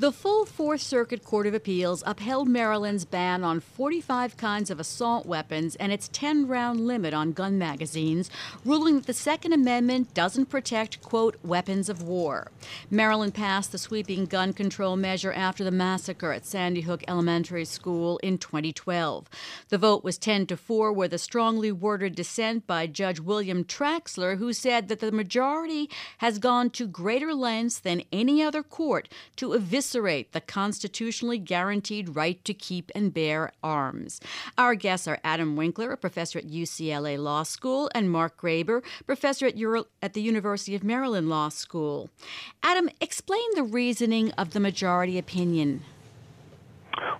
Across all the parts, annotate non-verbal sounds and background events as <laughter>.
The full Fourth Circuit Court of Appeals upheld Maryland's ban on 45 kinds of assault weapons and its 10 round limit on gun magazines, ruling that the Second Amendment doesn't protect, quote, weapons of war. Maryland passed the sweeping gun control measure after the massacre at Sandy Hook Elementary School in 2012. The vote was 10 to 4, with a strongly worded dissent by Judge William Traxler, who said that the majority has gone to greater lengths than any other court to eviscerate eviscerate the constitutionally guaranteed right to keep and bear arms. Our guests are Adam Winkler, a professor at UCLA Law School, and Mark Graber, professor at, Euro- at the University of Maryland Law School. Adam, explain the reasoning of the majority opinion.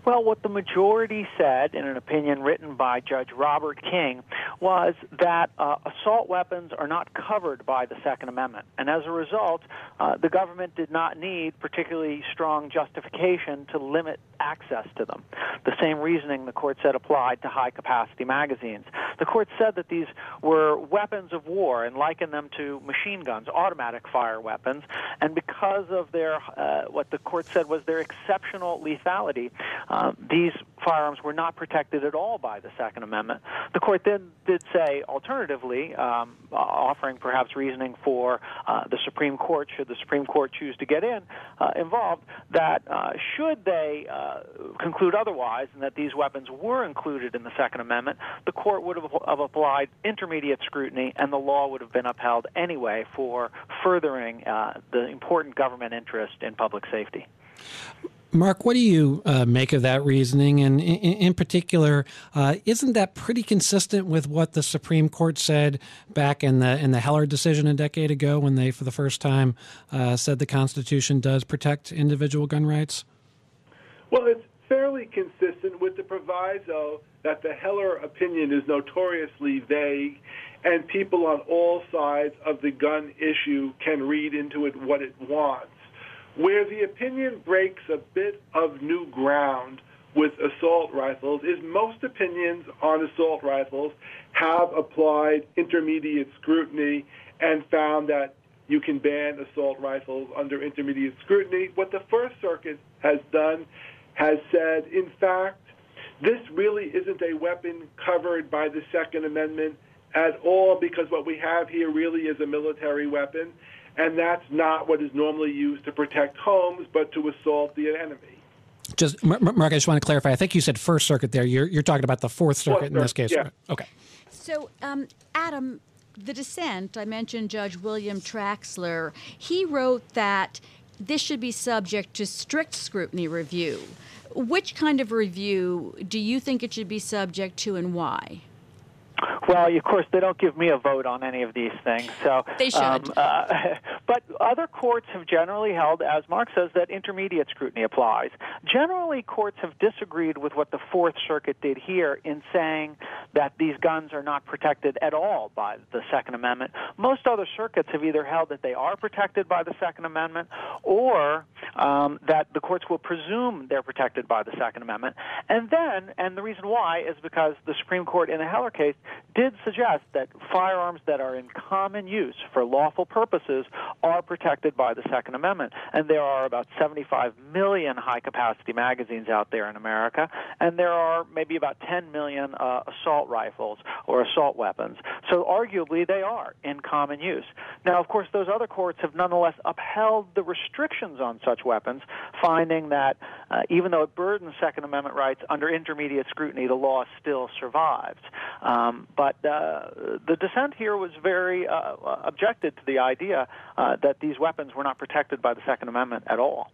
Well, what the majority said in an opinion written by Judge Robert King was that uh, assault weapons are not covered by the Second Amendment. And as a result, uh, the government did not need particularly strong justification to limit access to them. The same reasoning the court said applied to high capacity magazines. The court said that these were weapons of war and likened them to machine guns, automatic fire weapons. And because of their, uh, what the court said was their exceptional lethality, uh, these firearms were not protected at all by the Second Amendment. The court then did say, alternatively, um, offering perhaps reasoning for uh, the Supreme Court, should the Supreme Court choose to get in uh, involved, that uh, should they uh, conclude otherwise and that these weapons were included in the Second Amendment, the court would have, have applied intermediate scrutiny and the law would have been upheld anyway for furthering uh, the important government interest in public safety. Mark, what do you uh, make of that reasoning? And in, in particular, uh, isn't that pretty consistent with what the Supreme Court said back in the in the Heller decision a decade ago, when they, for the first time, uh, said the Constitution does protect individual gun rights? Well, it's fairly consistent with the proviso that the Heller opinion is notoriously vague, and people on all sides of the gun issue can read into it what it wants. Where the opinion breaks a bit of new ground with assault rifles is most opinions on assault rifles have applied intermediate scrutiny and found that you can ban assault rifles under intermediate scrutiny. What the First Circuit has done has said, in fact, this really isn't a weapon covered by the Second Amendment at all because what we have here really is a military weapon and that's not what is normally used to protect homes, but to assault the enemy. Just Mark, I just want to clarify. I think you said First Circuit there. You're you're talking about the Fourth Circuit Fourth, in this case. Yeah. Okay. So, um, Adam, the dissent. I mentioned Judge William Traxler. He wrote that this should be subject to strict scrutiny review. Which kind of review do you think it should be subject to, and why? Well, of course, they don't give me a vote on any of these things. So they should. Um, uh, <laughs> but other courts have generally held, as Mark says, that intermediate scrutiny applies. Generally, courts have disagreed with what the Fourth Circuit did here in saying that these guns are not protected at all by the Second Amendment. Most other circuits have either held that they are protected by the Second Amendment or um, that the courts will presume they're protected by the Second Amendment. And then, and the reason why is because the Supreme Court in the Heller case did suggest that firearms that are in common use for lawful purposes are protected by the Second Amendment. And there are about 75 million high capacity magazines out there in America, and there are maybe about 10 million uh, assault rifles or assault weapons. So arguably they are in common use. Now, of course, those other courts have nonetheless upheld the restrictions on such weapons, finding that uh, even though it burdens Second Amendment rights under intermediate scrutiny, the law still survives. Um, but uh, the dissent here was very uh, objected to the idea uh, that these weapons were not protected by the Second Amendment at all.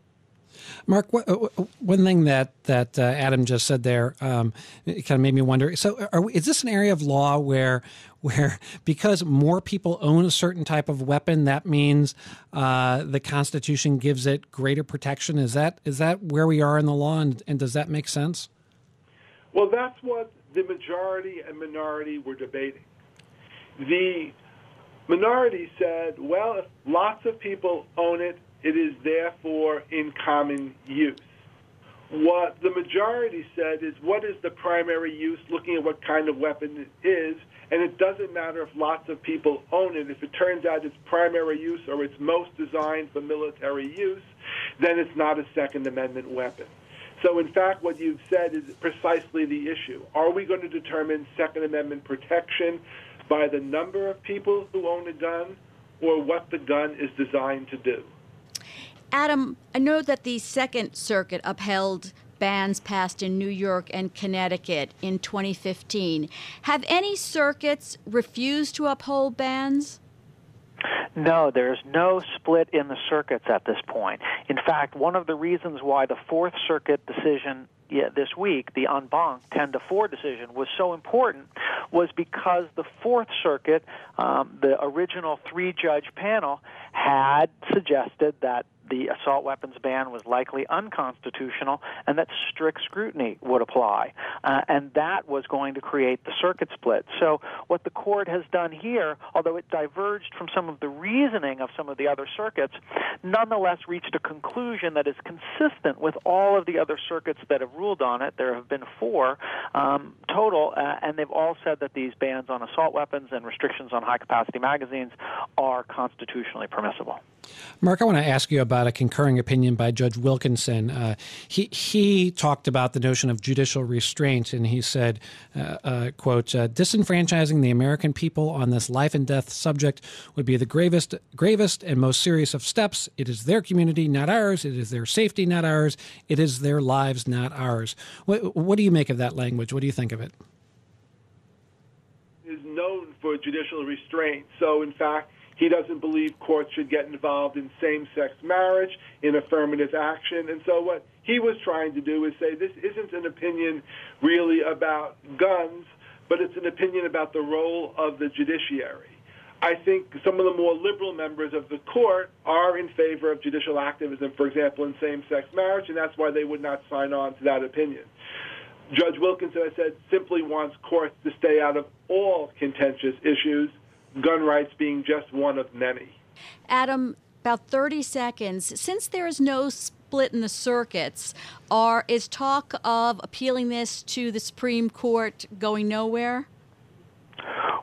Mark, one thing that that uh, Adam just said there um, kind of made me wonder. So, we, is this an area of law where where <laughs> because more people own a certain type of weapon, that means uh, the Constitution gives it greater protection? Is that is that where we are in the law, and, and does that make sense? Well, that's what the majority and minority were debating. The minority said, well, if lots of people own it, it is therefore in common use. what the majority said is what is the primary use, looking at what kind of weapon it is, and it doesn't matter if lots of people own it. If it turns out it's primary use or it's most designed for military use, then it's not a Second Amendment weapon. So, in fact, what you've said is precisely the issue. Are we going to determine Second Amendment protection by the number of people who own a gun or what the gun is designed to do? Adam, I know that the Second Circuit upheld bans passed in New York and Connecticut in 2015. Have any circuits refused to uphold bans? No, there's no split in the circuits at this point. In fact, one of the reasons why the Fourth Circuit decision yeah, this week, the en banc 10 to 4 decision, was so important was because the Fourth Circuit, um, the original three judge panel, had suggested that the assault weapons ban was likely unconstitutional and that strict scrutiny would apply. Uh, and that was going to create the circuit split. So, what the court has done here, although it diverged from some of the reasoning of some of the other circuits, nonetheless reached a conclusion that is consistent with all of the other circuits that have ruled on it. There have been four um, total, uh, and they've all said that these bans on assault weapons and restrictions on high capacity magazines are constitutionally permissible. Mark, I want to ask you about a concurring opinion by Judge Wilkinson. Uh, he he talked about the notion of judicial restraint, and he said, uh, uh, "quote uh, Disenfranchising the American people on this life and death subject would be the gravest, gravest and most serious of steps. It is their community, not ours. It is their safety, not ours. It is their lives, not ours." What, what do you make of that language? What do you think of it? Is known for judicial restraint. So, in fact he doesn't believe courts should get involved in same sex marriage, in affirmative action. And so, what he was trying to do is say this isn't an opinion really about guns, but it's an opinion about the role of the judiciary. I think some of the more liberal members of the court are in favor of judicial activism, for example, in same sex marriage, and that's why they would not sign on to that opinion. Judge Wilkinson, I said, simply wants courts to stay out of all contentious issues gun rights being just one of many. Adam, about 30 seconds. Since there is no split in the circuits, are is talk of appealing this to the Supreme Court going nowhere?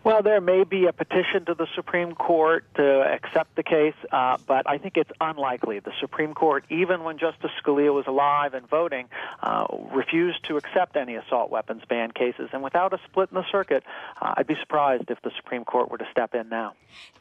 Well, there may be a petition to the Supreme Court to accept the case, uh, but I think it's unlikely. The Supreme Court, even when Justice Scalia was alive and voting, uh, refused to accept any assault weapons ban cases. And without a split in the circuit, uh, I'd be surprised if the Supreme Court were to step in now.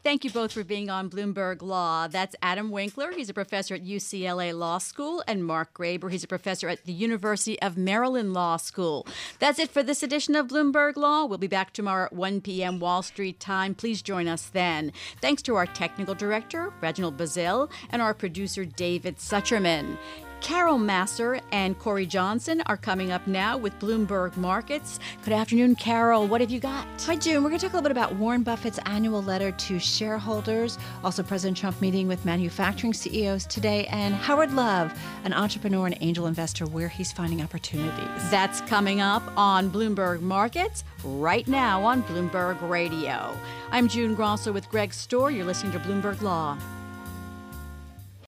Thank you both for being on Bloomberg Law. That's Adam Winkler. He's a professor at UCLA Law School, and Mark Graber. He's a professor at the University of Maryland Law School. That's it for this edition of Bloomberg Law. We'll be back tomorrow at 1 p.m. Wall Street time. Please join us then. Thanks to our technical director, Reginald Bazil, and our producer, David Sucherman. Carol Massar and Corey Johnson are coming up now with Bloomberg Markets. Good afternoon, Carol. What have you got? Hi, June. We're going to talk a little bit about Warren Buffett's annual letter to shareholders, also President Trump meeting with manufacturing CEOs today, and Howard Love, an entrepreneur and angel investor, where he's finding opportunities. That's coming up on Bloomberg Markets right now on Bloomberg Radio. I'm June Grasso with Greg Stohr. You're listening to Bloomberg Law.